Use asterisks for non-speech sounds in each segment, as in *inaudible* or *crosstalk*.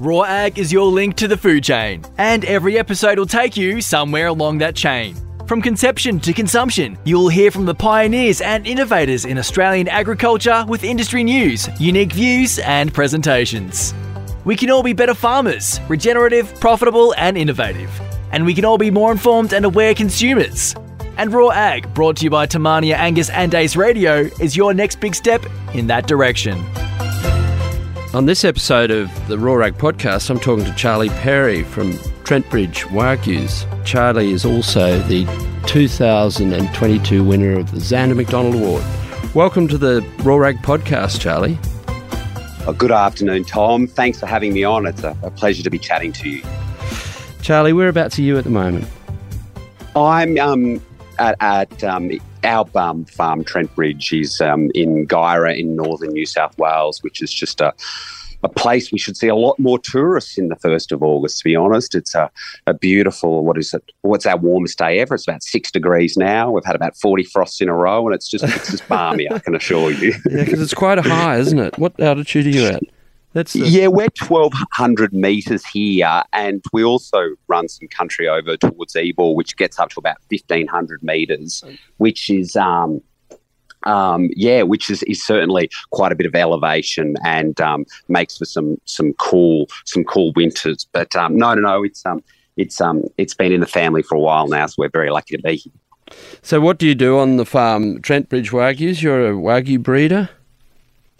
Raw Ag is your link to the food chain, and every episode will take you somewhere along that chain. From conception to consumption, you'll hear from the pioneers and innovators in Australian agriculture with industry news, unique views, and presentations. We can all be better farmers, regenerative, profitable, and innovative. And we can all be more informed and aware consumers. And Raw Ag, brought to you by Te Mania Angus and Ace Radio, is your next big step in that direction. On this episode of the Raw Ag podcast, I'm talking to Charlie Perry from Trentbridge Wagyus. Charlie is also the 2022 winner of the Zanda McDonald Award. Welcome to the Raw Ag podcast, Charlie. Oh, good afternoon, Tom. Thanks for having me on. It's a, a pleasure to be chatting to you. Charlie, whereabouts are you at the moment? I'm um, at, at um, our um, farm, Trentbridge, is um, in Guyra in northern New South Wales, which is just a a place we should see a lot more tourists in the 1st of August, to be honest. It's a, a beautiful, what is it? What's our warmest day ever? It's about six degrees now. We've had about 40 frosts in a row, and it's just, it's just balmy, I can assure you. *laughs* yeah, because it's quite a high, isn't it? What altitude are you at? That's the... Yeah, we're 1,200 metres here, and we also run some country over towards Ebor, which gets up to about 1,500 metres, which is um, um, yeah, which is, is certainly quite a bit of elevation and um, makes for some some cool some cool winters. But um, no, no, no, it's um it's um it's been in the family for a while now, so we're very lucky to be here. So, what do you do on the farm, Trentbridge Wagyus? You're a Wagyu breeder.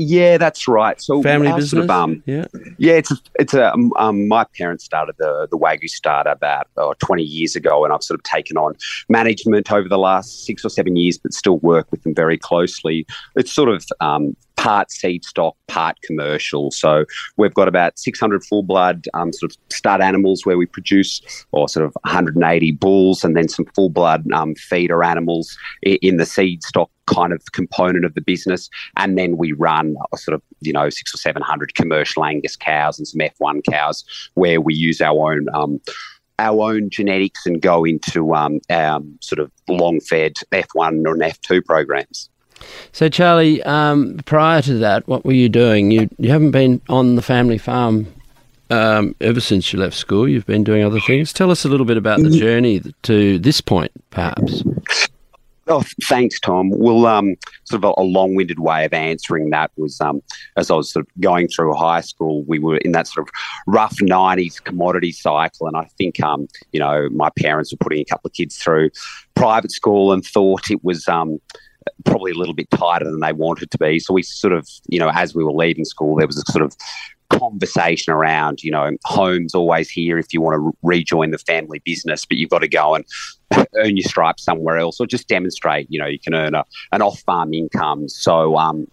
Yeah, that's right. So family business. Sort of, um, yeah, yeah. It's a, it's a. Um, um, my parents started the the Wagyu starter about oh, twenty years ago, and I've sort of taken on management over the last six or seven years, but still work with them very closely. It's sort of um, part seed stock, part commercial. So we've got about 600 full blood um, sort of stud animals where we produce, or sort of 180 bulls, and then some full blood um, feeder animals in the seed stock kind of component of the business. And then we run a sort of, you know, six or 700 commercial Angus cows and some F1 cows where we use our own. Um, our own genetics and go into um, sort of long fed F1 or F2 programs. So, Charlie, um, prior to that, what were you doing? You you haven't been on the family farm um, ever since you left school. You've been doing other things. Tell us a little bit about the journey to this point, perhaps. Oh, thanks, Tom. Well, um, sort of a, a, long-winded way of answering that was um, as I was sort of going through high school, we were in that sort of rough '90s commodity cycle, and I think um, you know my parents were putting a couple of kids through private school and thought it was um, probably a little bit tighter than they wanted to be. So we sort of, you know, as we were leaving school, there was a sort of conversation around, you know, home's always here if you want to rejoin the family business, but you've got to go and *laughs* earn your stripes somewhere else or just demonstrate, you know, you can earn a, an off farm income. So, um,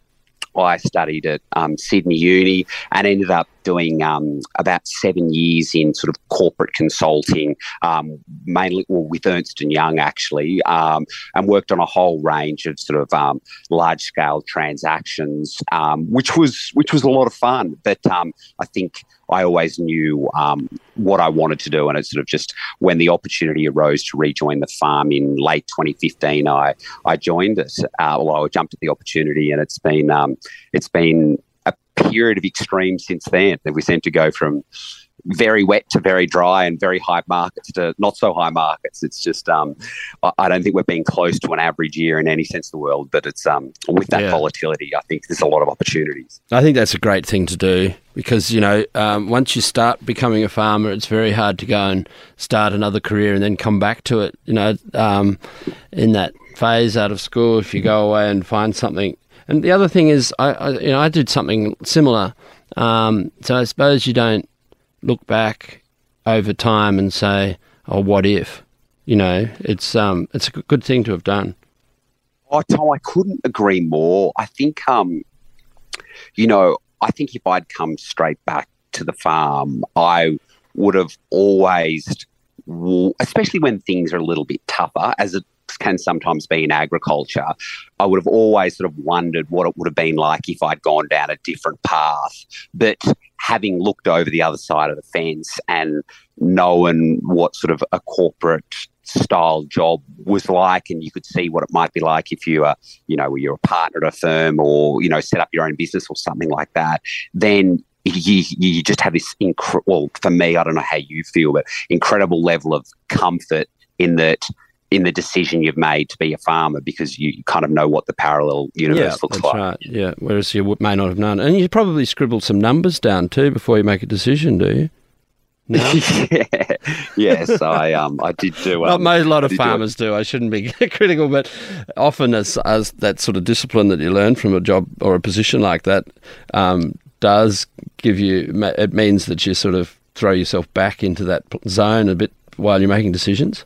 I studied at um, Sydney Uni and ended up doing um, about seven years in sort of corporate consulting, um, mainly well, with Ernst and Young actually, um, and worked on a whole range of sort of um, large scale transactions, um, which was which was a lot of fun. But I think I always knew um, what I wanted to do, and it's sort of just when the opportunity arose to rejoin the farm in late 2015, I I joined it. Uh, well, I jumped at the opportunity, and it's been um, it's been a period of extreme since then. That we seem to go from very wet to very dry and very high markets to not so high markets. It's just um, I don't think we're being close to an average year in any sense of the world. But it's um, with that yeah. volatility, I think there's a lot of opportunities. I think that's a great thing to do because you know um, once you start becoming a farmer, it's very hard to go and start another career and then come back to it. You know, um, in that phase out of school, if you go away and find something. And the other thing is, I, I you know I did something similar. Um, so I suppose you don't look back over time and say, "Oh, what if?" You know, it's um, it's a good thing to have done. Oh, Tom, I couldn't agree more. I think, um, you know, I think if I'd come straight back to the farm, I would have always, especially when things are a little bit tougher, as it can sometimes be in agriculture, I would have always sort of wondered what it would have been like if I'd gone down a different path. But having looked over the other side of the fence and knowing what sort of a corporate style job was like and you could see what it might be like if you are you know you're a partner at a firm or you know set up your own business or something like that then you, you just have this incredible, well, for me, I don't know how you feel, but incredible level of comfort in that in the decision you've made to be a farmer because you kind of know what the parallel universe yeah, looks that's like. Right. Yeah, whereas you may not have known. And you probably scribbled some numbers down too before you make a decision, do you? No? *laughs* yeah. Yes, I um I did do. *laughs* Um, Not a lot of farmers do, do. I shouldn't be *laughs* critical, but often as as that sort of discipline that you learn from a job or a position like that um, does give you. It means that you sort of throw yourself back into that zone a bit while you're making decisions.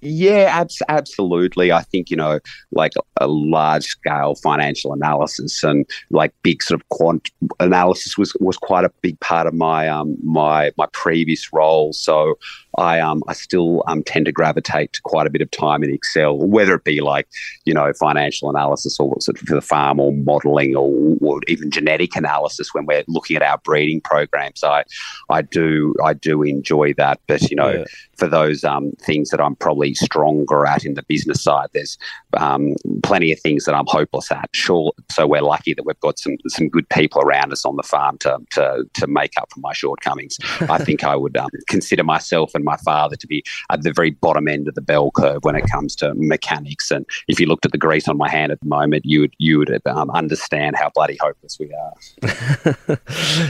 Yeah, abs- absolutely. I think, you know, like a large scale financial analysis and like big sort of quant analysis was, was quite a big part of my um my my previous role. So I um I still um tend to gravitate to quite a bit of time in Excel, whether it be like, you know, financial analysis or sort of for the farm or modeling or, or even genetic analysis when we're looking at our breeding programs. I I do I do enjoy that. But, you know, yeah. for those um things that I'm probably stronger at in the business side. There's um, plenty of things that I'm hopeless at. Sure, so we're lucky that we've got some some good people around us on the farm to to to make up for my shortcomings. I think I would um, consider myself and my father to be at the very bottom end of the bell curve when it comes to mechanics. And if you looked at the grease on my hand at the moment, you would you would um, understand how bloody hopeless we are.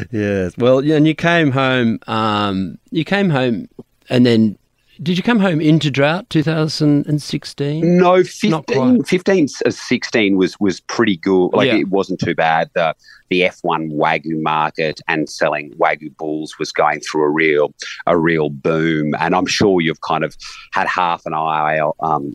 *laughs* yes. Well, yeah, and you came home. Um, you came home, and then did you come home into drought 2016? No, 15, 15 uh, 16 was was pretty good. Like yeah. it wasn't too bad. The the F1 Wagyu market and selling Wagyu bulls was going through a real a real boom. And I'm sure you've kind of had half an eye um,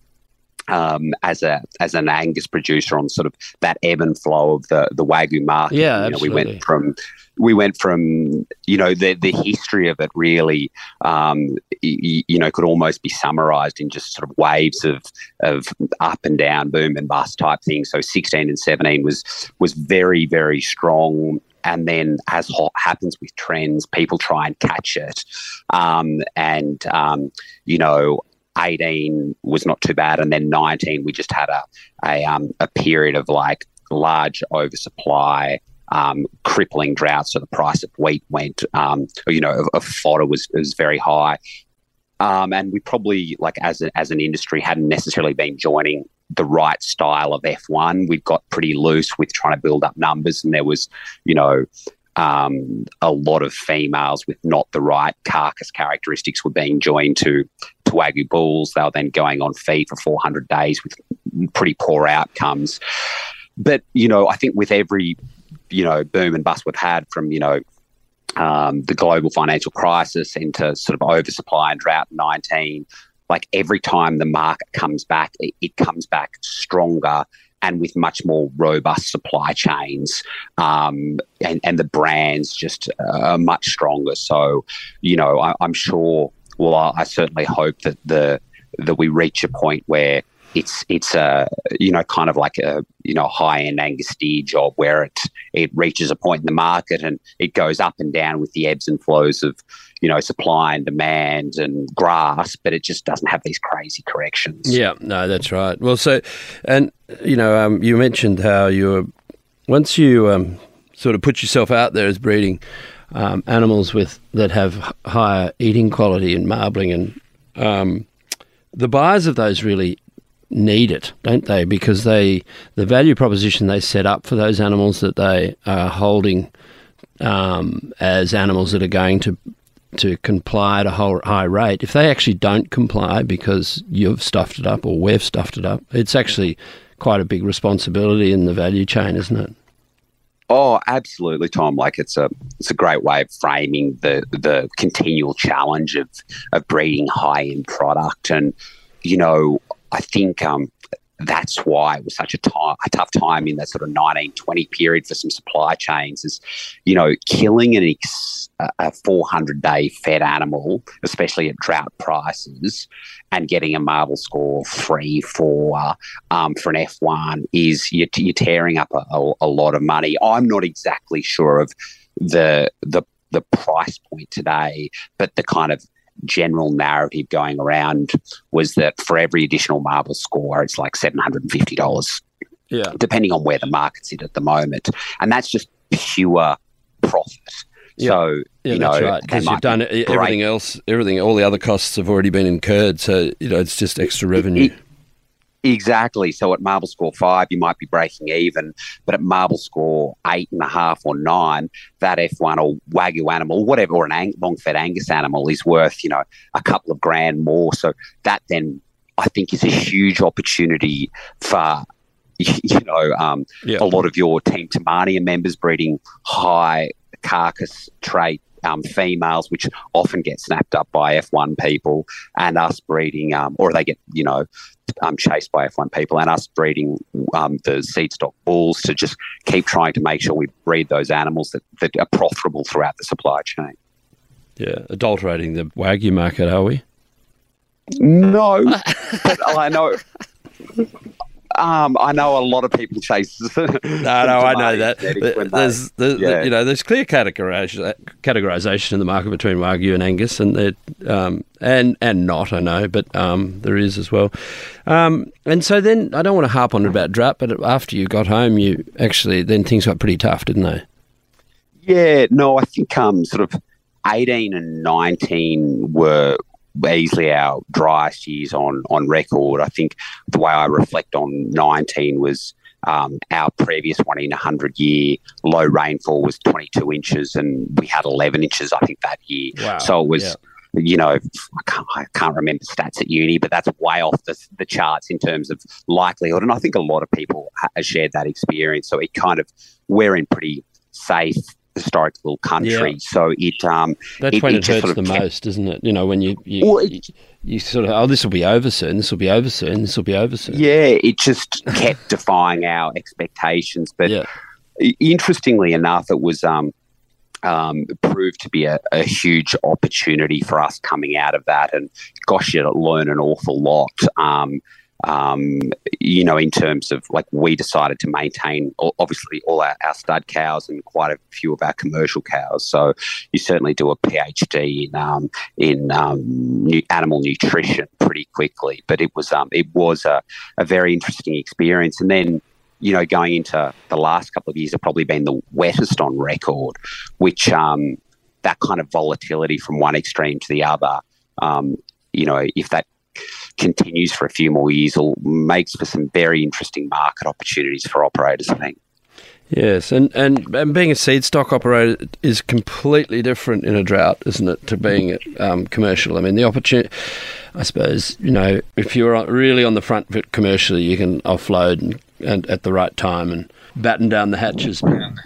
um, as a as an Angus producer on sort of that ebb and flow of the the Wagyu market. Yeah, you know, we went from we went from you know the the history of it really um, you, you know could almost be summarized in just sort of waves of of up and down boom and bust type things. So 16 and 17 was was very very strong. And then as happens with trends people try and catch it. Um, and um, you know 18 was not too bad. And then 19 we just had a a, um, a period of like large oversupply um, crippling drought. So the price of wheat went, um, you know, of, of, fodder was, was very high. Um, and we probably, like as, a, as an industry, hadn't necessarily been joining the right style of F1. We'd got pretty loose with trying to build up numbers, and there was, you know, um, a lot of females with not the right carcass characteristics were being joined to to Wagyu bulls. They were then going on feed for 400 days with pretty poor outcomes. But you know, I think with every you know boom and bust we've had from you know um, the global financial crisis into sort of oversupply and drought 19 like every time the market comes back it, it comes back stronger and with much more robust supply chains um, and, and the brands just are much stronger. So you know I, am sure well I, I certainly hope that the that we reach a point where it's it's a you know kind of like a you know high end Angus steer job where it it reaches a point in the market and it goes up and down with the ebbs and flows of you know supply and demand and grass, but it just doesn't have these crazy corrections. Yeah, no, that's right. Well, so and you know um, you mentioned how you were once you um, sort of put yourself out there as breeding um, animals with that have higher eating quality and marbling and um, the buyers of those really need it, don't they? Because they the value proposition they set up for those animals that they are holding um, as animals that are going to to comply at a high rate. If they actually don't comply because you've stuffed it up or we've stuffed it up, it's actually quite a big responsibility in the value chain, isn't it? Oh, absolutely, Tom. Like it's a it's a great way of framing the the continual challenge of of breeding high end product, and you know I think um, that's why it was such a, tough time in that sort of 1920 period for some supply chains is, you know, killing an ex, a 400 day fed animal, especially at drought prices, and getting a marble score three, four um, for an F1 is you're, you're tearing up a, a, a lot of money. I'm not exactly sure of the the the price point today, but the kind of general narrative going around was that for every additional marble score, it's like seven hundred and fifty dollars. Yeah, depending on where the market's in at the moment, and that's just pure profit. Yeah. So Yeah, you that's know, right. Because you've done it, break- everything else, everything, all the other costs have already been incurred. So you know, it's just extra revenue. E- Exactly. So at marble score five, you might be breaking even, but at marble score eight and a half or nine, that F1 or Wagyu animal, whatever, or an ang- long fed Angus animal is worth, you know, a couple of grand more. So that then I think is a huge opportunity for, *laughs* you know, um, Yeah. a lot of your Team Te Mania members breeding high carcass trait um, females, which often get snapped up by F1 people, and us breeding, um, or they get, you know, um, chased by F1 people, and us breeding um, the seed stock bulls to just keep trying to make sure we breed those animals that, that are profitable throughout the supply chain. Yeah, adulterating the wagyu market, are we? No, but I know. *laughs* Um, I know a lot of people chase. *laughs* No, no, I know that. There's, there's yeah. you know, there's clear categorization, in the market between wagyu and Angus, and um, and and not. I know, but um, there is as well. Um, and so then I don't want to harp on about drought, but after you got home, you actually then things got pretty tough, didn't they? Yeah, no, I think um, sort of 18 and 19 were easily our driest years on, on record. I think the way I reflect on 19 was um, our previous one in a 100 year low rainfall was 22 inches, and we had 11 inches, I think, that year. Wow. So it was. Yeah. You know, I can't, I can't remember stats at uni, but that's way off the, the charts in terms of likelihood. And I think a lot of people ha- shared that experience. So it kind of, we're in pretty safe historical country. Yeah. So it um That's It- when it it, hurts sort of the most, isn't it? You know, when you you, Well, it- you sort of oh, this will be over soon. This will be over soon. This will be over soon. yeah, it just kept *laughs* defying our expectations. But Yeah. interestingly enough, it was um um, proved to be a, a huge opportunity for us coming out of that. And gosh, you learn an awful lot. Um, um, you know, in terms of like we decided to maintain obviously all our, our stud cows and quite a few of our commercial cows. So you certainly do a PhD in um, in um, animal nutrition pretty quickly. But it was um, it was a, a very interesting experience. And then you know, going into the last couple of years have probably been the wettest on record, which um, that kind of volatility from one extreme to the other, um, you know, if that continues for a few more years, will makes for some very interesting market opportunities for operators. I think. Yes, and, and, and being a seed stock operator is completely different in a drought, isn't it, to being um, commercial? I mean, the opportunity, I suppose, you know, if you're really on the front foot commercially, you can offload and, and at the right time and batten down the hatches.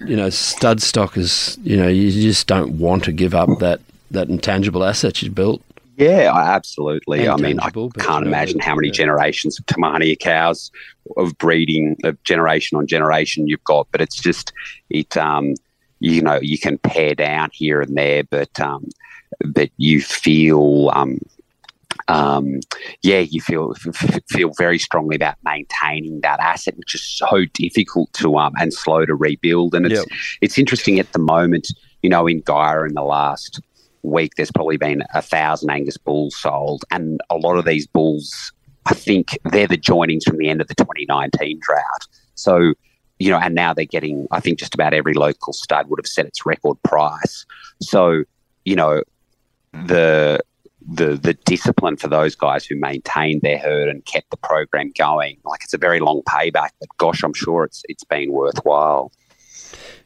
You know, stud stock is, you know, you just don't want to give up that, that intangible asset you've built. Yeah, absolutely. And I mean, I can't imagine how many generations of Te Mania cows of breeding of generation on generation you've got, but it's just it. Um, you know, you can pare down here and there, but um, but you feel. Um, um, yeah, you feel feel very strongly about maintaining that asset, which is so difficult to um and slow to rebuild. And it's Yep. it's interesting at the moment. You know, in Guyra in the last week, there's probably been a thousand Angus bulls sold, and a lot of these bulls, I think, they're the joinings from the end of the 2019 drought. So, you know, and now they're getting. I think just about every local stud would have set its record price. So, you know, the the the discipline for those guys who maintained their herd and kept the program going, like it's a very long payback. But gosh, I'm sure it's it's been worthwhile.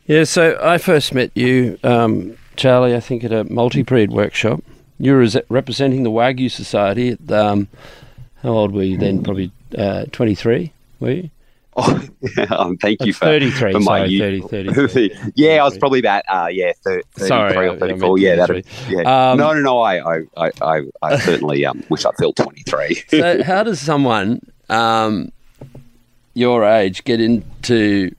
Yeah, so I first met you, um, Charlie, I think at a multi-breed workshop. You were representing the Wagyu Society. At, um, how old were you then? Probably uh, 23, were you? *laughs* Oh, um, thank you Uh, for 33, for my sorry, youth- 30, 30. *laughs* yeah, I was probably about uh, yeah, thir- 33 Sorry, or 34. Yeah, that, 23. yeah. Um, no, no, no. I, I, I, I, I certainly um, wish I felt 23. *laughs* so how does someone um, your age get into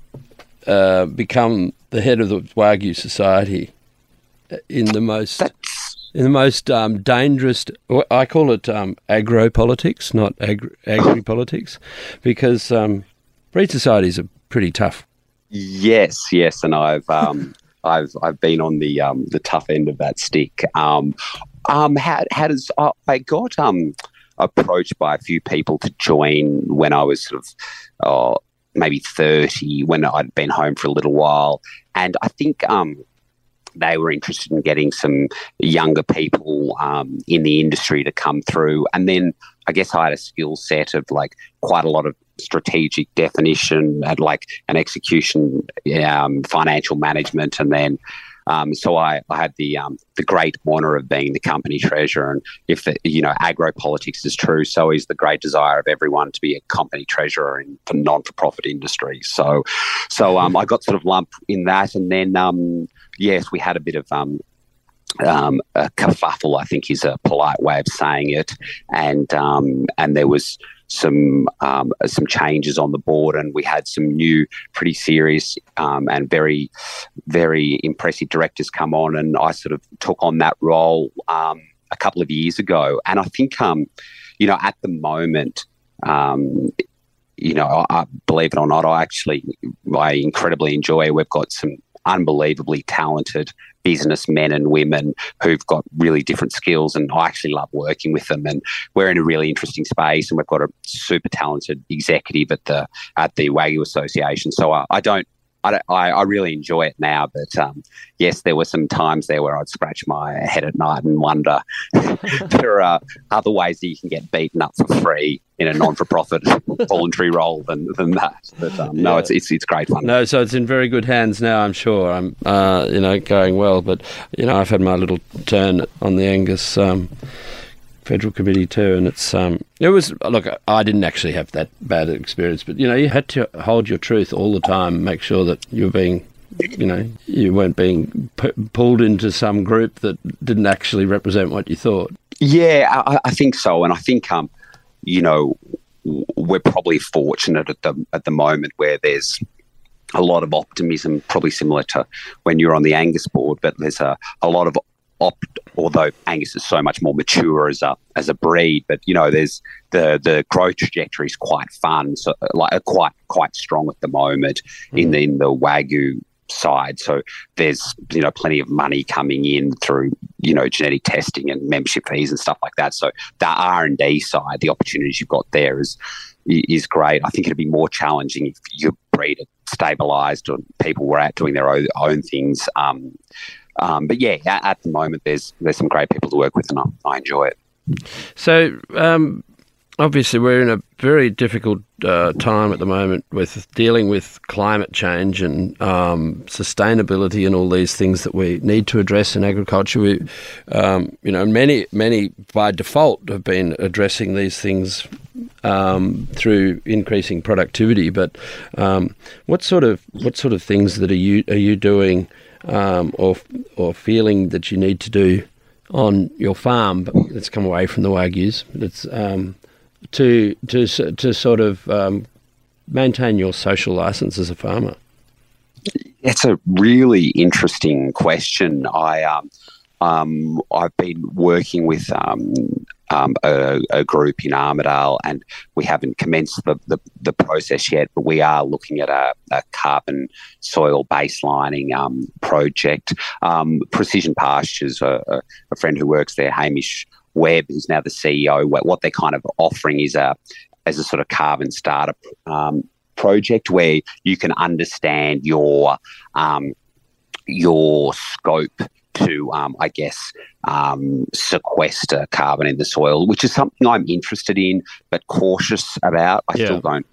uh, become the head of the Wagyu Society in the most That's in the most um, dangerous. I call it um, agro politics, not agri, agri politics, because um, breed societies are pretty tough. Yes, yes, and I've um, *laughs* I've I've been on the um, the tough end of that stick. Um, um, how how does I, I got um approached by a few people to join when I was sort of uh, maybe thirty when I'd been home for a little while, and I think um they were interested in getting some younger people um, in the industry to come through. And then I guess I had a skill set of like quite a lot of strategic definition and like an execution, um, financial management, and then. Um, so I, I had the um, the great honour of being the company treasurer, and if the, you know agro politics is true, so is the great desire of everyone to be a company treasurer in the non for profit industry. So, so um, I got sort of lumped in that, and then um, yes, we had a bit of um, um, a kerfuffle, I think is a polite way of saying it, and um, and there was some um, some changes on the board, and we had some new, pretty serious um, and very very impressive directors come on, and I sort of took on that role um, a couple of years ago, and I think um, you know at the moment. you know, I, I, believe it or not, I actually I incredibly enjoy. We've got some unbelievably talented businessmen and women who've got really different skills and I actually love working with them. And we're in a really interesting space and we've got a super talented executive at the at the Wagyu Association. So I, I don't I, I, I, really enjoy it now, but um, yes, there were some times there where I'd scratch my head at night and wonder *laughs* there are other ways that you can get beaten up for free in a non-for-profit *laughs* voluntary role than, than that. But um, no, it's, it's it's great fun. No, so it's in very good hands now. I'm sure. I'm uh, you know going well, but you know I've had my little turn on the Angus. Um, federal committee too, and it's um, it was look. I didn't actually have that bad experience, but you know, you had to hold your truth all the time, make sure that you were being, you know, you weren't being p- pulled into some group that didn't actually represent what you thought. Yeah, I, I think so, and I think um, you know, we're probably fortunate at the at the moment where there's a lot of optimism, probably similar to when you're on the Angus board, but there's a, a lot of opt, although Angus is so much more mature as a as a breed, but you know, there's the the growth trajectory is quite fun, so like quite quite strong at the moment mm. in the in the Wagyu side. So there's you know plenty of money coming in through you know genetic testing and membership fees and stuff like that. So the R and D side, the opportunities you've got there is is great. I think it'd be more challenging if your breed had stabilised or people were out doing their own, own things. Um, um, but yeah, at, at, the moment, there's there's some great people to work with, and I, I enjoy it. So um, obviously, we're in a very difficult uh, time at the moment with dealing with climate change and um, sustainability and all these things that we need to address in agriculture. We, um, you know, many many by default have been addressing these things um, through increasing productivity. But um, what sort of what sort of things that are you are you doing? Um, or or feeling that you need to do on your farm. But let's come away from the wagyus. It's um, to to to sort of um, maintain your social license as a farmer. It's a really interesting question. I um, um, I've been working with um, um, a, a, group in Armidale, and we haven't commenced the, the, the process yet, but we are looking at a, a carbon soil baselining um, project. Um, Precision Pastures, a, a, friend who works there, Hamish Webb, who's now the CEO, what they're kind of offering is a as a sort of carbon startup um, project where you can understand your um, your scope to, um, I guess, um, sequester carbon in the soil, which is something I'm interested in but cautious about. I yeah. still don't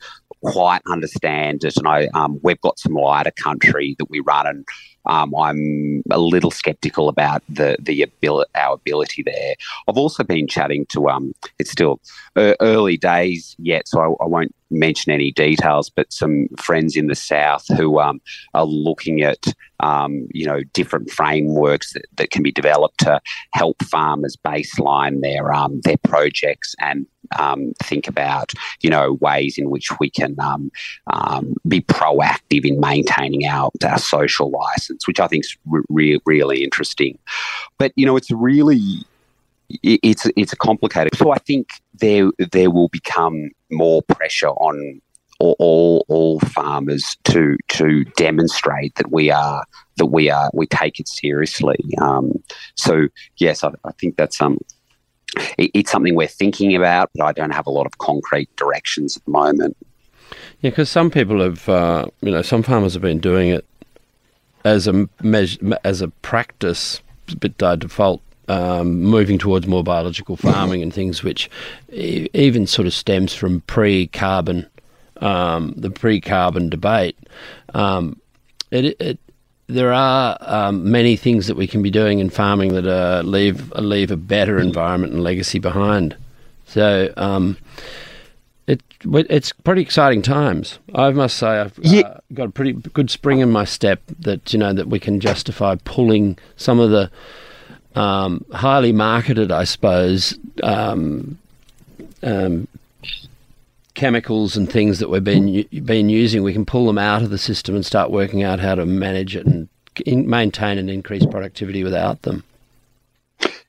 quite understand it, and I um, we've got some wider country that we run, and um, I'm a little sceptical about the the ability, our ability there. I've also been chatting to um, it's still early days yet, so I, I, won't mention any details, but some friends in the south who um, are looking at um, you know different frameworks that, that can be developed to help farmers baseline their um, their projects and um, think about you know ways in which we can um, um, be proactive in maintaining our, our social license, which I think is re- really interesting. But you know, it's really it's it's a complicated. So I think there there will become more pressure on all, all farmers to to demonstrate that we are that we are we take it seriously. Um, so yes, I, I, think that's um it, it's something we're thinking about, but I don't have a lot of concrete directions at the moment. Yeah, because some people have, uh, you know, some farmers have been doing it as a measure, as a practice, a bit by default, um, moving towards more biological farming and things, which even sort of stems from pre-carbon, um, the pre-carbon debate. Um, it, it, there are um, many things that we can be doing in farming that uh, leave leave a better environment and legacy behind. So um, it's pretty exciting times. I must say, I've Yeah. uh, got a pretty good spring in my step that you know that we can justify pulling some of the um, highly marketed, I suppose, um, um, chemicals and things that we've been been using. We can pull them out of the system and start working out how to manage it and in, maintain and increase productivity without them.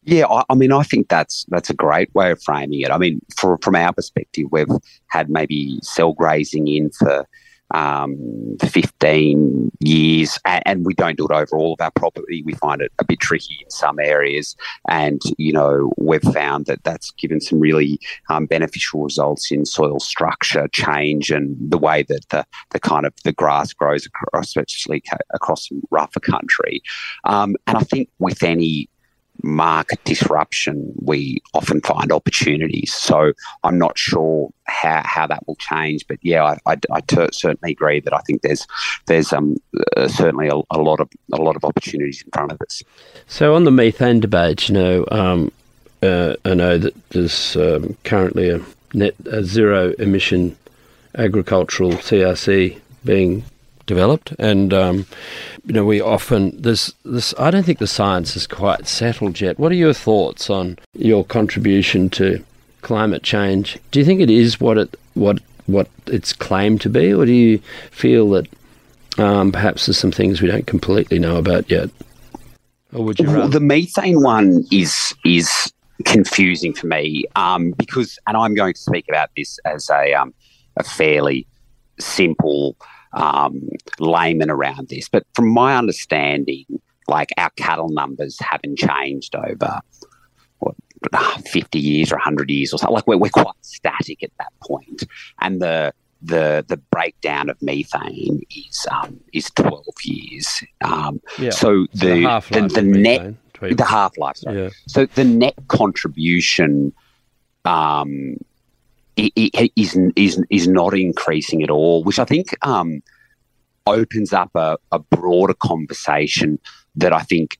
Yeah, I, I mean, I think that's that's a great way of framing it. I mean, for, from our perspective, we've had maybe cell grazing in for um, 15 years, and, and we don't do it over all of our property. We find it a bit tricky in some areas, and you know, we've found that that's given some really um, beneficial results in soil structure change and the way that the the kind of the grass grows across, especially across rougher country. Um, and I think with any market disruption, we often find opportunities. So I'm not sure how, how that will change, but yeah, I, certainly agree that I think there's there's um uh, certainly a, a lot of a lot of opportunities in front of us. So on the methane debate, you know, um, uh, I know that there's um, currently a net a zero emission agricultural CRC being developed, and um, you know we often there's this. I don't think the science is quite settled yet. What are your thoughts on your contribution to climate change? Do you think it is what it what what it's claimed to be, or do you feel that um, perhaps there's some things we don't completely know about yet? Or would you Well, the methane one is is confusing for me um, because, and I'm going to speak about this as a um, a fairly simple um, layman around this, but from my understanding, like our cattle numbers haven't changed over what 50 years or 100 years or something. Like we're, we're quite static at that point, and the the the breakdown of methane is um, is 12 years. Um, Yeah. so the the, the of net methane, the half life. Yeah. So the net contribution um, i- i- is is is not increasing at all, which I think um, opens up a, a broader conversation that I think.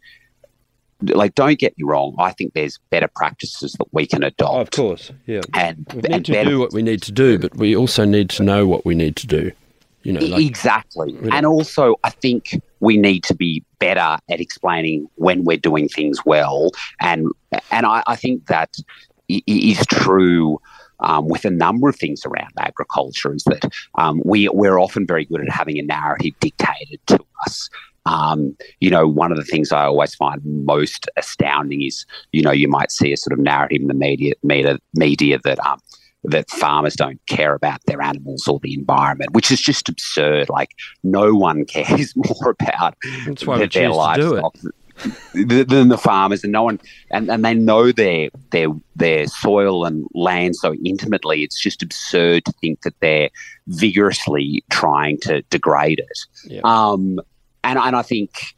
Like, don't get me wrong. I think there's better practices that we can Oh, adopt, of course, yeah. and, We and need to better do what we need to do, but we also need to know what we need to do. You know, like, exactly. Really- And also, I think we need to be better at explaining when we're doing things well, and and I, I think that is true. Um, with a number of things around agriculture, is that um, we we're often very good at having a narrative dictated to us. Um, you know, one of the things I always find most astounding is, you know, you might see a sort of narrative in the media, media, media that um, that farmers don't care about their animals or the environment, which is just absurd. Like no one *laughs* cares more about that's why we their, their choose to do it. Than the farmers, and no one, and, and they know their their their soil and land so intimately. It's just absurd to think that they're vigorously trying to degrade it. Yeah. Um, and and I think.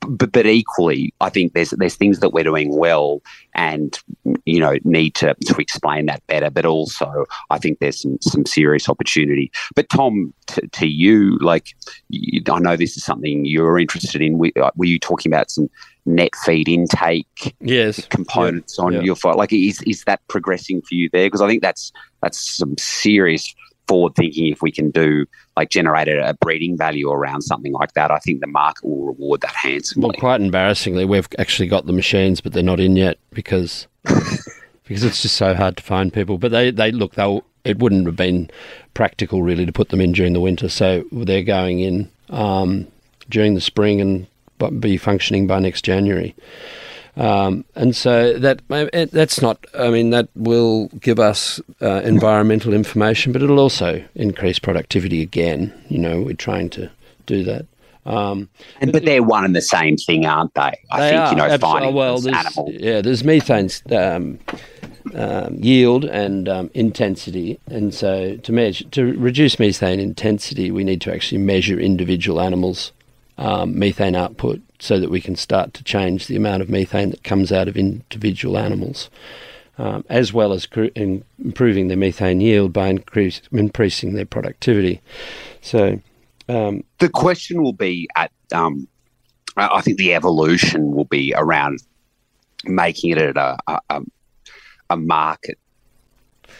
But, but equally, I think there's there's things that we're doing well, and you know need to to explain that better. But also, I think there's some some serious opportunity. But Tom, to, to you, like I know this is something you're interested in. Were, uh, were you talking about some net feed intake Yes. components on yeah. your fight? Like, is is that progressing for you there? Because I think that's that's some serious forward thinking. If we can do like generate a, breeding value around something like that, I think the market will reward that handsomely. Well, quite embarrassingly, we've actually got the machines, but they're not in yet because *laughs* because it's just so hard to find people. But they they look they'll it wouldn't have been practical really to put them in during the winter, so they're going in um, during the spring and be functioning by next January. Um, and so that that's not. I mean, that will give us uh, environmental information, but it'll also increase productivity again. You know, we're trying to do that. Um, and, but they're one and the same thing, aren't they? I they think are, you know finding well, animal. yeah, there's methane um, um, yield and um, intensity, and so to measure to reduce methane intensity, we need to actually measure individual animals um, methane output so that we can start to change the amount of methane that comes out of individual animals, um, as well as cr- improving their methane yield by increase, increasing their productivity. So um, the question will be at, um, I think the evolution will be around making it a, a, a market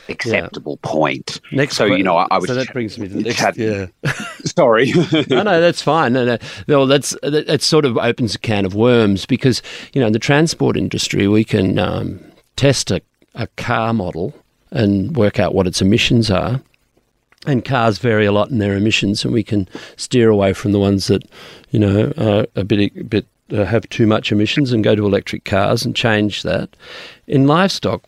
acceptable yeah. point. Next, so you know, I, I was. So that brings me to the *laughs* next. Had, yeah. *laughs* sorry. *laughs* no, no, that's fine. No, no, no, that's that sort of opens a can of worms because you know in the transport industry we can um, test a, a car model and work out what its emissions are. And cars vary a lot in their emissions, and we can steer away from the ones that, you know, are a bit, a bit uh, have too much emissions and go to electric cars and change that. In livestock,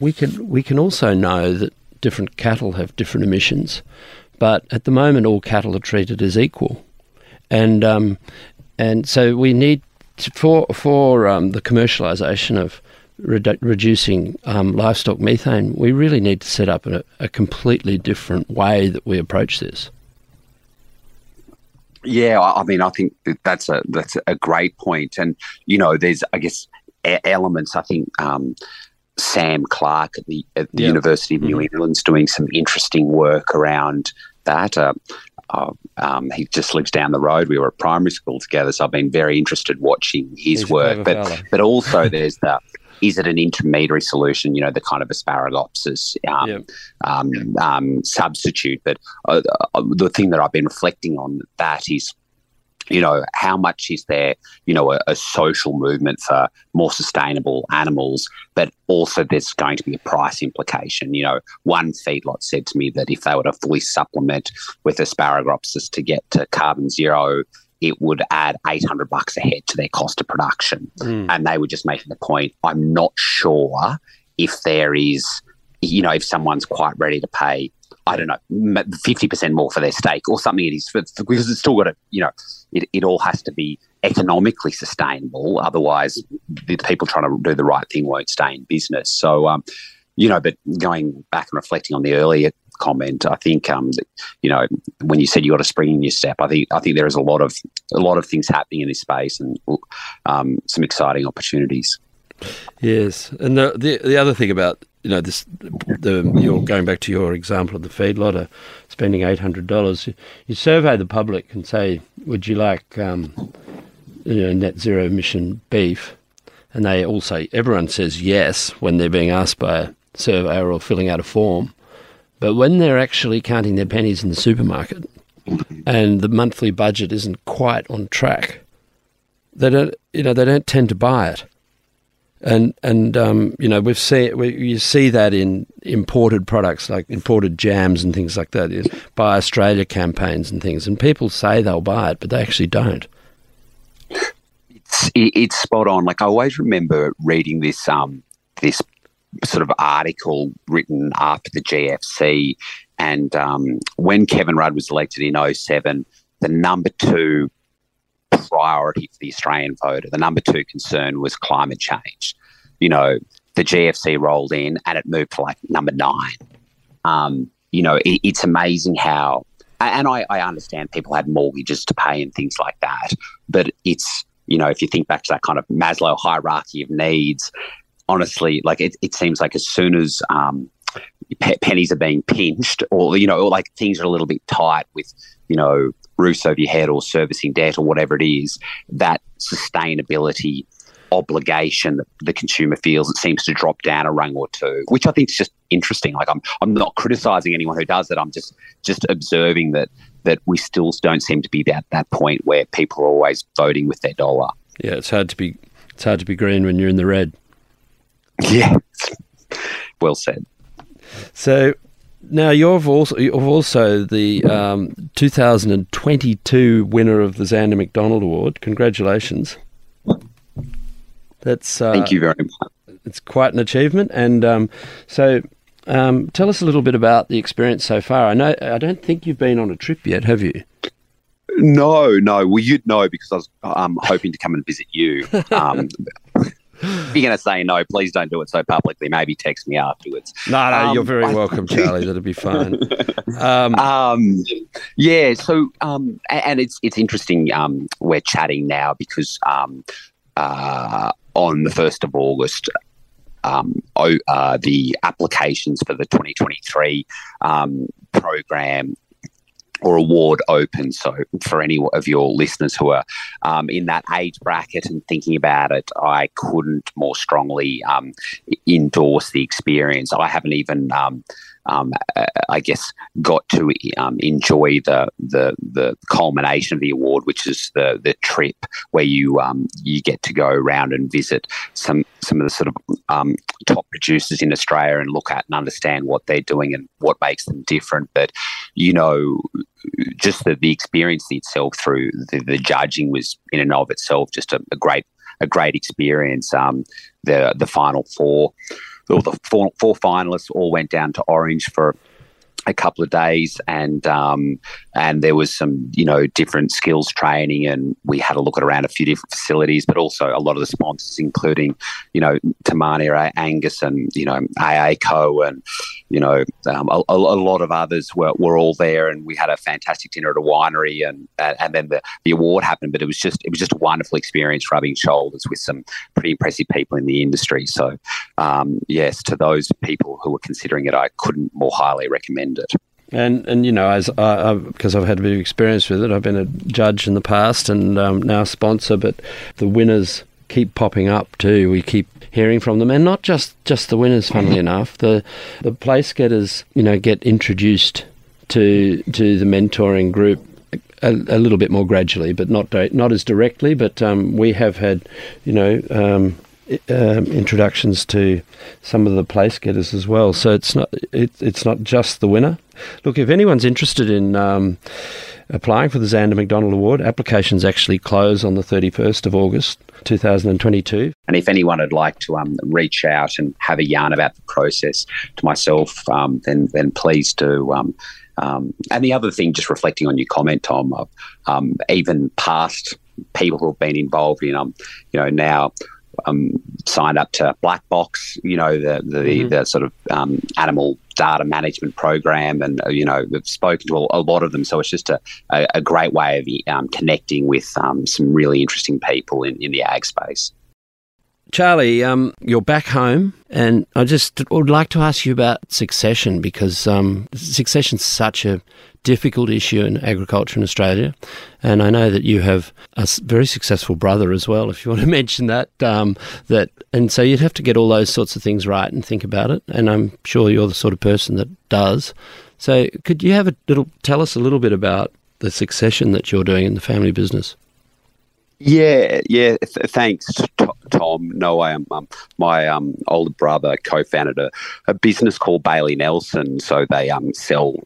we can we can also know that different cattle have different emissions, but at the moment all cattle are treated as equal, and um, and so we need to, for for um, the commercialisation of redu- reducing um, livestock methane, we really need to set up a, a completely different way that we approach this. Yeah, I mean, I think that's a that's a great point, and you know, there's I guess elements. I think um, Sam Clark at the, at the University of New mm-hmm. England's doing some interesting work around that. Uh, uh, um, he just lives down the road. We were at primary school together, so I've been very interested watching his He's work. But but also *laughs* there's the is it an intermediary solution? You know, the kind of asparagopsis um, yep. um, um, substitute. But uh, uh, the thing that I've been reflecting on that is you know, how much is there, you know, a, a, social movement for more sustainable animals, but also there's going to be a price implication. You know, one feedlot said to me that if they were to fully supplement with asparagopsis to get to carbon zero, it would add 800 bucks a head to their cost of production. Mm. And they were just making the point, I'm not sure if there is, you know, if someone's quite ready to pay I don't know, fifty percent more for their steak or something. It is because it's still got to, you know, it, it all has to be economically sustainable. Otherwise, the people trying to do the right thing won't stay in business. So, um, you know, but going back and reflecting on the earlier comment, I think, um, you know, when you said you got a spring in your step, I think I think there is a lot of a lot of things happening in this space and um, some exciting opportunities. Yes, and the, the the other thing about you know, this, the, you're going back to your example of the feedlotter spending eight hundred dollars. You survey the public and say, "Would you like, um, you know, net zero emission beef?" And they all say, everyone says yes when they're being asked by a surveyor or filling out a form. But when they're actually counting their pennies in the supermarket and the monthly budget isn't quite on track, they don't, you know, they don't tend to buy it and and um, you know we've seen we, you see that in imported products like imported jams and things like that, buy Australia campaigns and things, and people say they'll buy it, but they actually don't. It's it's spot on. Like I always remember reading this um this sort of article written after the GFC, and um, when Kevin Rudd was elected in 07, the number two priority for the Australian voter. The number two concern was climate change. You know, the GFC rolled in and it moved to like number nine. Um, you know, it, it's amazing how, and I, I understand people had mortgages to pay and things like that, but it's, you know, if you think back to that kind of Maslow hierarchy of needs, honestly, like it, it seems like as soon as um, pe- pennies are being pinched or, you know, or like things are a little bit tight with, you know, roofs over your head or servicing debt or whatever it is, that sustainability obligation that the consumer feels it seems to drop down a rung or two, which I think is just interesting. Like I'm I'm not criticizing anyone who does it. I'm just just observing that that we still don't seem to be at that point where people are always voting with their dollar. Yeah, it's hard to be it's hard to be green when you're in the red. *laughs* Yeah. well said. So now you've also you've also the um, 2022 winner of the Zanda McDonald Award. Congratulations! That's uh, thank you very much. It's quite an achievement, and um, so um, tell us a little bit about the experience so far. I know I don't think you've been on a trip yet, have you? No, no. Well, you'd know because I was um, hoping to come and visit you. *laughs* Um, if you're going to say no, please don't do it so publicly. Maybe text me afterwards. No, no, um, you're very welcome, *laughs* Charlie. That'd be fine. Um, um, yeah. So, um, and it's it's interesting. Um, we're chatting now because um, uh, on the first of August, um, uh, the applications for the 2023 um, program or award open. So, for any of your listeners who are um, in that age bracket and thinking about it, I couldn't more strongly um, endorse the experience. I haven't even um, um, uh, I guess, got to um, enjoy the, the the culmination of the award, which is the the trip where you um, you get to go around and visit some some of the sort of um, top producers in Australia and look at and understand what they're doing and what makes them different. But you know, just the, the experience itself through the, the judging was in and of itself just a, a great a great experience. Um, the the final four well, the four, four finalists all went down to Orange for a couple of days, and um, and there was some you know different skills training, and we had a look at around a few different facilities, but also a lot of the sponsors, including you know Te Mania Angus and you know AACO and you know um, a, a, lot of others were, were all there, and we had a fantastic dinner at a winery, and and then the, the award happened, but it was just it was just a wonderful experience rubbing shoulders with some pretty impressive people in the industry. So um, yes, to those people who were considering it, I couldn't more highly recommend it. And and you know, as because I've had a bit of experience with it, I've been a judge in the past and um, now a sponsor. But the winners keep popping up too. We keep hearing from them, and not just just the winners. Funnily enough, the the place getters, you know, get introduced to to the mentoring group a, a, little bit more gradually, but not not as directly. But um, we have had, you know, um, um, introductions to some of the place getters as well. So it's not it, it's not just the winner. Look, if anyone's interested in um, applying for the Zanda McDonald Award, applications actually close on the 31st of August 2022. And if anyone would like to um, reach out and have a yarn about the process to myself, um, then then please do. Um, um, and the other thing, just reflecting on your comment, Tom, even past people who have been involved in, um, you know, now um, signed up to Black Box, you know, the the, mm-hmm. the sort of um, animal data management program, and uh, you know, we've spoken to a, a, lot of them. So it's just a, a, a great way of um, connecting with um, some really interesting people in, in the ag space. Charlie, um, you're back home, and I just would like to ask you about succession because um, succession is such a difficult issue in agriculture in Australia. And I know that you have a very successful brother as well, if you want to *laughs* mention that. Um, that and so you'd have to get all those sorts of things right and think about it. And I'm sure you're the sort of person that does. So could you have a little tell us a little bit about the succession that you're doing in the family business? Yeah, yeah. Th- thanks, Tom. No, I am. Um, my um, older brother co-founded a, a business called Bailey Nelson. So they um, sell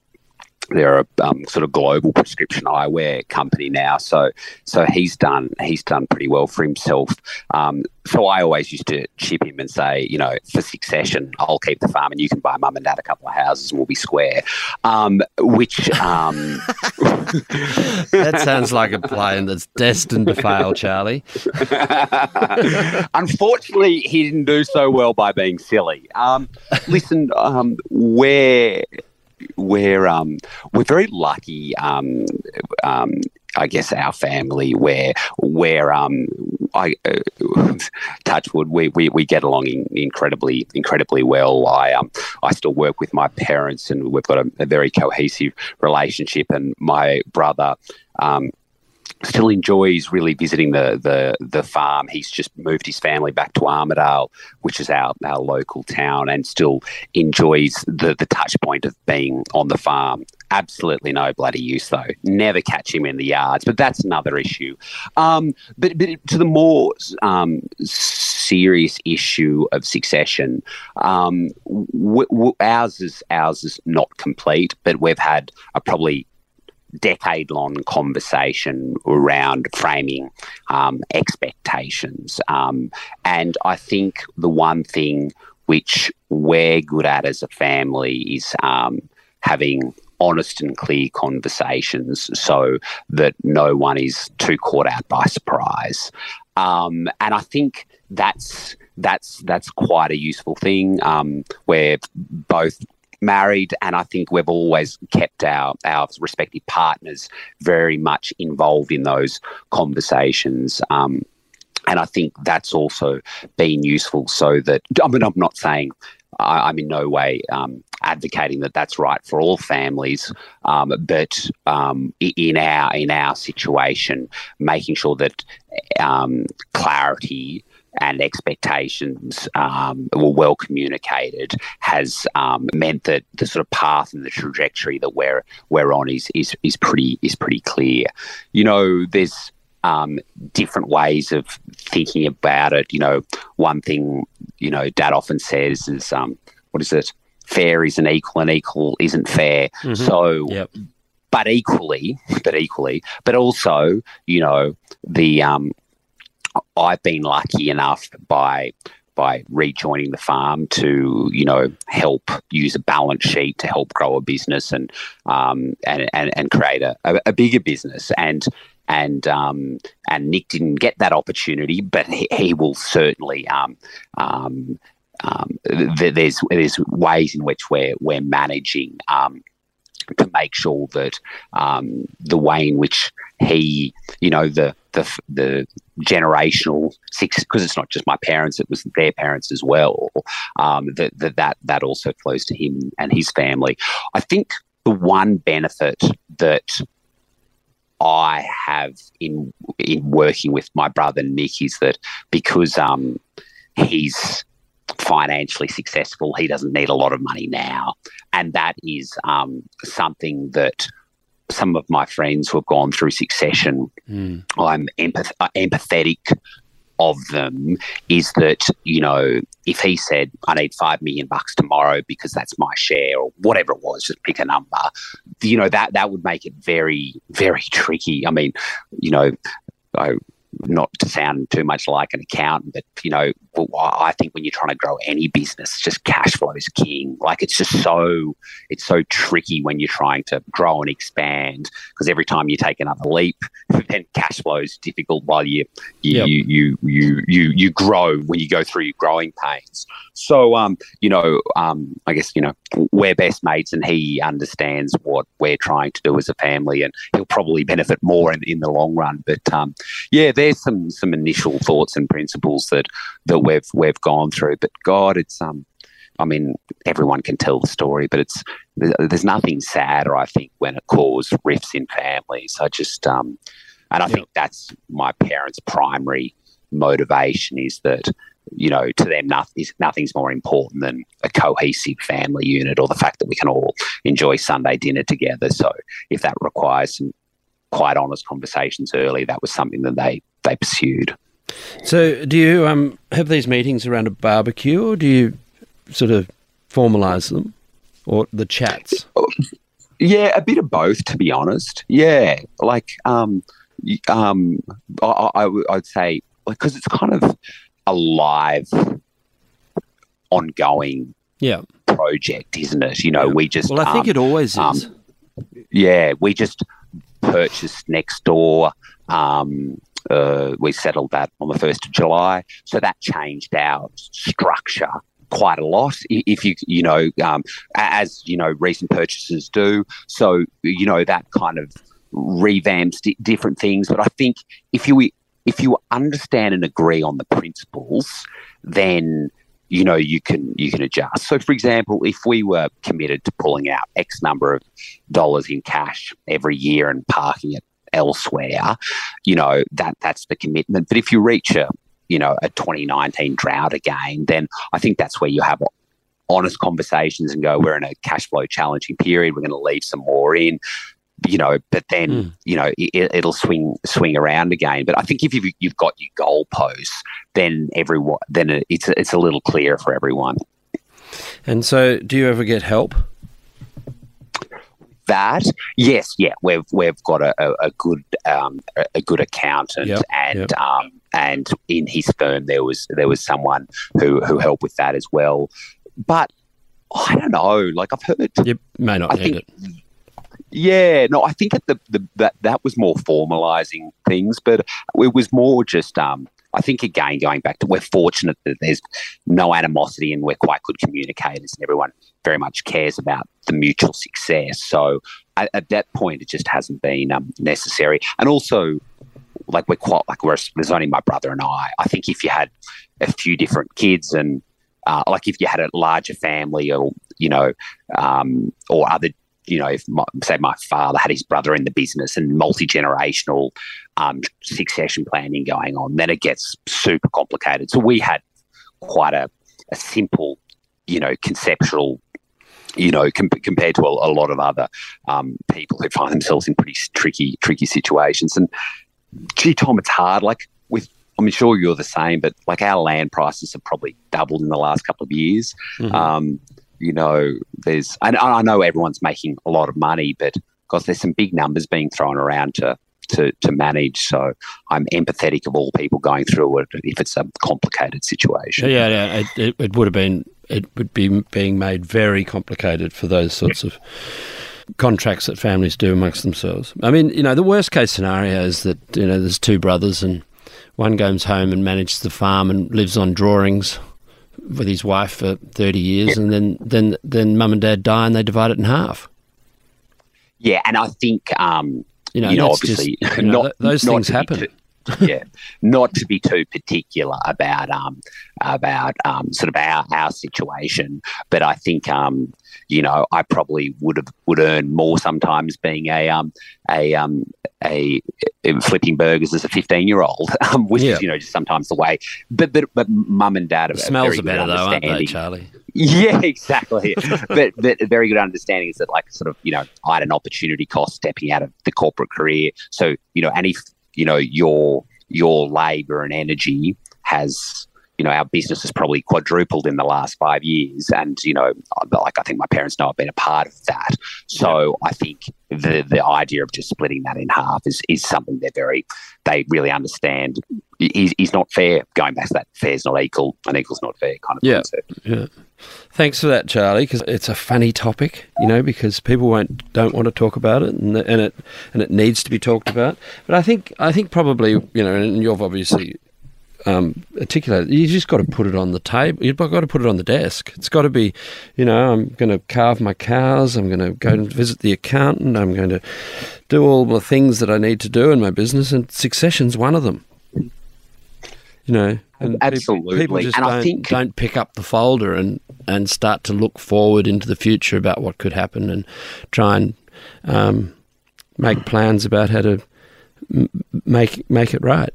they're a um, sort of global prescription eyewear company now. So so he's done he's done pretty well for himself. Um, so I always used to chip him and say, you know, for succession, I'll keep the farm and you can buy mum and dad a couple of houses and we'll be square. Um, which um, *laughs* that sounds like a plan that's destined to fail, Charlie. *laughs* Unfortunately, he didn't do so well by being silly. Um, listen, um, where we're um, we're very lucky. Um, um, I guess our family where where um, I uh, touchwood we, we, we get along in, incredibly incredibly well. I um I still work with my parents and we've got a, a very cohesive relationship. And my brother um, still enjoys really visiting the, the the farm. He's just moved his family back to Armidale, which is our, our local town, and still enjoys the, the touch point of being on the farm. Absolutely no bloody use though. Never catch him in the yards, but that's another issue. Um, but, but to the more um, serious issue of succession, um, w- w- ours is ours is not complete, but we've had a probably decade long conversation around framing um, expectations. Um, and I think the one thing which we're good at as a family is um, having honest and clear conversations so that no one is too caught out by surprise. Um, and I think that's that's that's quite a useful thing. Um, we're both married, and I think we've always kept our our respective partners very much involved in those conversations. Um, and I think that's also been useful so that, *laughs* I mean, I'm not saying I, am in no way um, advocating that that's right for all families, um, but um, in our in our situation, making sure that um, clarity and expectations um, were well communicated has um, meant that the sort of path and the trajectory that we're we're on is is is pretty is pretty clear. You know, there's um, different ways of thinking about it. You know, one thing you know Dad often says is, um, "What is it? Fair isn't equal, and equal isn't fair." Mm-hmm. So, yep. but equally, *laughs* but equally, but also, you know, the um, I've been lucky enough by by rejoining the farm to you know help use a balance sheet to help grow a business and um, and, and and create a, a, bigger business and and um, and Nick didn't get that opportunity, but he, he will certainly. Um, um, um there's there's ways in which we're we're managing um, to make sure that um, the way in which he, you know, the the the generational six because it's not just my parents; it was their parents as well. Um, that that that also flows to him and his family. I think the one benefit that I have in in working with my brother Nick is that because um, he's financially successful, he doesn't need a lot of money now, and that is um, something that some of my friends who have gone through succession, mm. I'm empath- uh, empathetic of them is that you know if he said I need five million bucks tomorrow because that's my share or whatever it was, just pick a number. You know that that would make it very very tricky. I mean, you know, I not to sound too much like an accountant, but you know, I think when you're trying to grow any business, just cash flow is king. Like it's just so it's so tricky when you're trying to grow and expand because every time you take another leap, *laughs* then cash flow is difficult while you you, yep. you you you you you grow when you go through your growing pains. So um, you know, um, I guess you know we're best mates, and he understands what we're trying to do as a family, and he'll probably benefit more in, in the long run. But um, yeah, there's some some initial thoughts and principles that that we've we've gone through. But God, it's um, I mean, everyone can tell the story, but it's there's nothing sadder, I think, when it causes rifts in families. I just um, and I yep. think that's my parents' primary motivation is that you know to them nothing, nothing's more important than a cohesive family unit or the fact that we can all enjoy Sunday dinner together. So if that requires some quite honest conversations early, that was something that they they pursued. So, do you um, have these meetings around a barbecue, or do you sort of formalise them, or the chats? Yeah, a bit of both, to be honest. Yeah, like um, um, I, I, I'd say because it's kind of a live, ongoing, yeah, project, isn't it? You know, yeah. we just well, I think um, it always um, is. yeah, we just purchased next door. Um, uh, we settled that on the 1st of July. So that changed our structure quite a lot. If you you know um, as you know recent purchases do. So you know that kind of revamps d- different things. But i think if you if you understand and agree on the principles then you know you can you can adjust. So for example if we were committed to pulling out x number of dollars in cash every year and parking it elsewhere, you know, that that's the commitment. But if you reach a, you know, a 2019 drought again, then I think that's where you have honest conversations and go, we're in a cash flow challenging period. We're going to leave some more in you know, but then mm. you know it, will swing swing around again. But I think if you've, you've got your goalposts, then everyone then it's it's a little clearer for everyone. And so, do you ever get help? That, yes, yeah, we've we've got a, a, a good um, a good accountant, yep, and yep. Um, and in his firm there was there was someone who who helped with that as well. But I don't know, like I've heard, you may not I need think, it. Yeah, no, I think at the, the that that was more formalizing things, but it was more just um I think again, going back to we're fortunate that there's no animosity and we're quite good communicators and everyone very much cares about the mutual success. So at, at that point, it just hasn't been um, necessary. And also, like we're quite like we're there's only my brother and I. I think if you had a few different kids and uh, like if you had a larger family or you know um, or other you know, if my, say my father had his brother in the business and multi generational um, succession planning going on, then it gets super complicated. So we had quite a, a simple, you know, conceptual. You know, com- compared to a, a, lot of other um, people who find themselves in pretty tricky, tricky situations. And gee, Tom, it's hard. Like with I'm sure you're the same, but like our land prices have probably doubled in the last couple of years. Mm-hmm. Um, you know, there's, and I know everyone's making a lot of money, but because there's some big numbers being thrown around to, to, to manage. So I'm empathetic of all people going through it if it's a complicated situation. Yeah, yeah, it, it, it would have been, it would be being made very complicated for those sorts of contracts that families do amongst themselves. I mean, you know, the worst case scenario is that, you know, there's two brothers and one goes home and manages the farm and lives on drawings with his wife for 30 years, and then, then, then mum and dad die and they divide it in half. Yeah, and I think, um, you know, you know obviously, just, you know, not, those not things happen. Too, *laughs* yeah, not to be too particular about um, about um, sort of our, our situation, but I think um, you know I probably would have would earn more sometimes being a um, a um, a, a flipping burgers as a fifteen year old, *laughs* um, which yeah. is you know just sometimes the way. But but but mum and dad are the smells are better though, aren't they, Charlie? *laughs* Yeah, exactly. but but a very good understanding is that like sort of you know I had an opportunity cost stepping out of the corporate career, so you know if you know your your labor and energy has you know, our business has probably quadrupled in the last five years. And, you know, like I think my parents know I've been a part of that. So. I think the the idea of just splitting that in half is, is something they're very, they really understand is, is not fair. Going back to that fair is not equal and equal's not fair kind of yeah. concept. Yeah. Thanks for that, Charlie, because it's a funny topic, you know, because people won't don't want to talk about it, and, and it and it needs to be talked about. But I think I think probably you know, and you've obviously um, articulated. You just got to put it on the table. You've got to put it on the desk. It's got to be, you know, I'm going to calve my cows. I'm going to go and visit the accountant. I'm going to do all the things that I need to do in my business, and succession's one of them. You know, and absolutely. People, people just and don't, I think don't pick up the folder and and start to look forward into the future about what could happen and try and um, make plans about how to m- make make it right.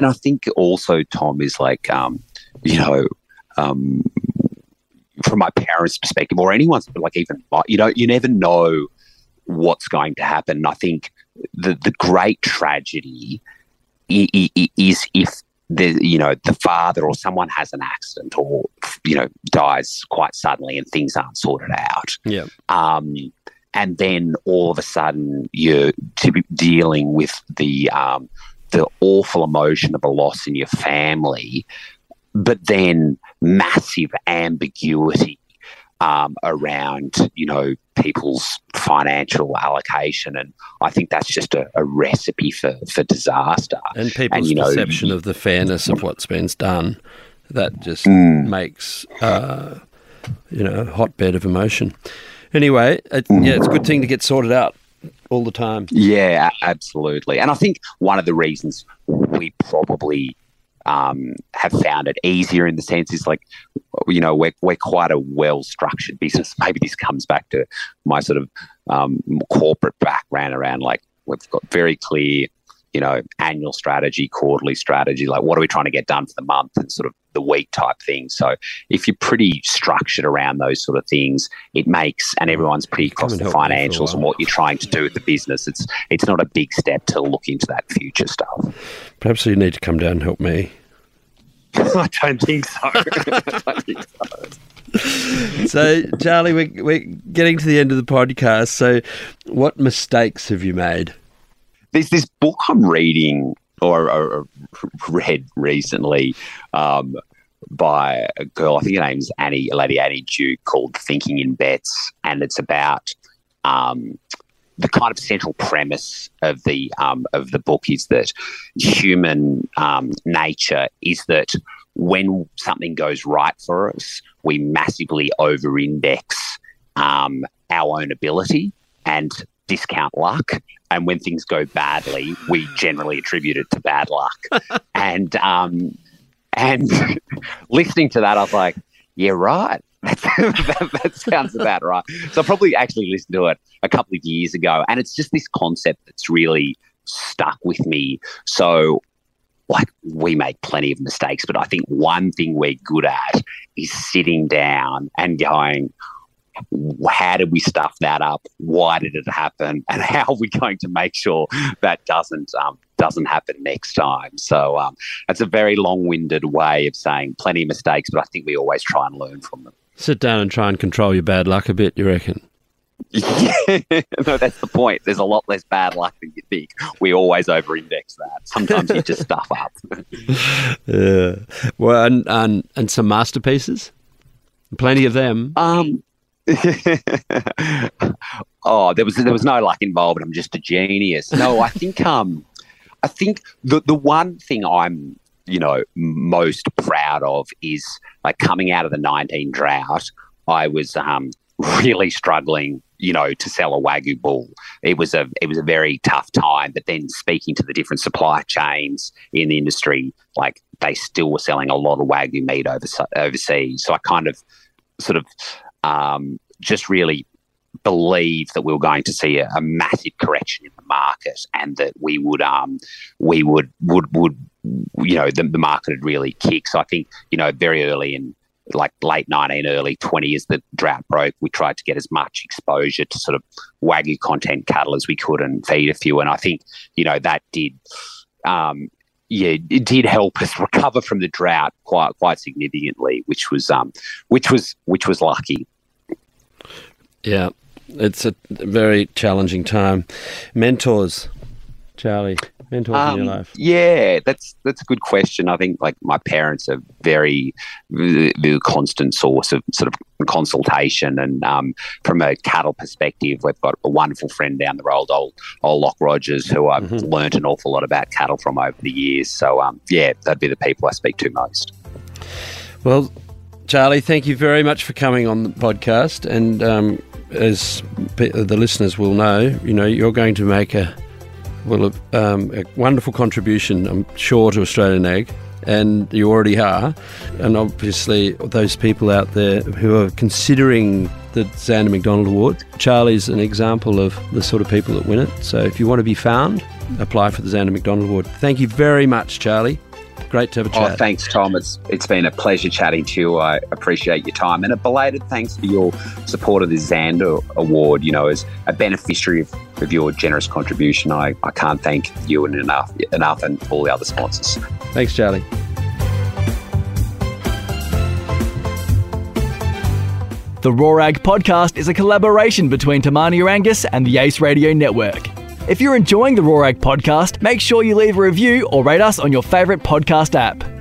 And I think also, Tom, is like, um, you know, um, from my parents' perspective or anyone's, like even, my you know, you never know what's going to happen. I think the, the great tragedy is if the you know the father or someone has an accident or you know dies quite suddenly and things aren't sorted out. Yeah. Um, and then all of a sudden you're to dealing with the um, the awful emotion of a loss in your family, but then massive ambiguity um, around, you know, people's financial allocation. And I think that's just a, a recipe for, for disaster. And people's and, you know, perception of the fairness of what's been done. That just mm. makes, uh, you know, a hotbed of emotion. Anyway, it, yeah, it's a good thing to get sorted out all the time. Yeah, absolutely. And I think one of the reasons we probably um, have found it easier in the sense is like, you know, we're, we're quite a well structured business. Maybe this comes back to my sort of um, corporate background around like, we've got very clear you know, annual strategy, quarterly strategy, like what are we trying to get done for the month and sort of the week type thing. So if you're pretty structured around those sort of things, it makes and everyone's pretty across the financials and what you're trying to do with the business. It's it's not a big step to look into that future stuff. Perhaps you need to come down and help me. *laughs* I don't think so. *laughs* don't think so. so, Charlie, we're, we're getting to the end of the podcast. So, what mistakes have you made? There's this book I'm reading or, or read recently um, by a girl. I think her name's Annie, Lady Annie Duke, called "Thinking in Bets," and it's about um, the kind of central premise of the um, of the book is that human um, nature is that when something goes right for us, we massively over-index um, our own ability and discount luck. And when things go badly, we generally attribute it to bad luck. *laughs* and um, and *laughs* listening to that, I was like, yeah, right. *laughs* that, that, sounds about right. So I probably actually listened to it a couple of years ago, and it's just this concept that's really stuck with me. So, like, we make plenty of mistakes, but I think one thing we're good at is sitting down and going, how did we stuff that up? Why did it happen? *laughs* And how are we going to make sure that doesn't um, doesn't happen next time? So um, it's a very long-winded way of saying plenty of mistakes, but I think we always try and learn from them. Sit down and try and control your bad luck a bit. You reckon? Yeah, *laughs* no, that's the point. There's a lot less bad luck than you think. We always over-index that. Sometimes you just stuff up. *laughs* yeah. Well, and, and and some masterpieces. Plenty of them. Um, *laughs* oh, there was there was no luck involved. I'm just a genius. No, I think um, I think the the one thing I'm you know most proud of is like coming out of the 19 drought. I was um really struggling you know to sell a wagyu bull it was a it was a very tough time but then speaking to the different supply chains in the industry like they still were selling a lot of wagyu meat over, overseas so i kind of sort of um, just really believe that we were going to see a, a, massive correction in the market and that we would um we would would would you know the, the market had really kicked. So i think you know very early in like late 19 early 20 as the drought broke. We tried to get as much exposure to sort of wagyu content cattle as we could and feed a few. And i think you know that did um yeah, it did help us recover from the drought quite quite significantly, which was um, which was which was lucky. Yeah, it's a very challenging time. Mentors, Charlie, mentors um, in your um, life. Yeah, that's that's a good question. I think like my parents are very, very constant source of sort of consultation, and um, from a cattle perspective, we've got a wonderful friend down the road, old old Lock Rogers, who I've mm-hmm. learned an awful lot about cattle from over the years. So um, yeah, that'd be the people I speak to most. Well, Charlie, thank you very much for coming on the podcast, and um, as the listeners will know, you know, you're going to make a well um, a wonderful contribution, I'm sure, to Australian Ag, and you already are. And obviously, those people out there who are considering the Zanda McDonald Award, Charlie's an example of the sort of people that win it. So if you want to be found, apply for the Zanda McDonald Award. Thank you very much, Charlie. Great to have a oh, chat. Oh, thanks, Tom. It's it's been a pleasure chatting to you. I appreciate your time and a belated thanks for your support of the Zanda Award. You know, as a beneficiary of, of your generous contribution, I, I can't thank you enough enough and all the other sponsors. Thanks, Charlie. The Raw Ag podcast is a collaboration between Te Mania Angus and the Ace Radio Network. If you're enjoying the Raw Ag podcast, make sure you leave a review or rate us on your favourite podcast app.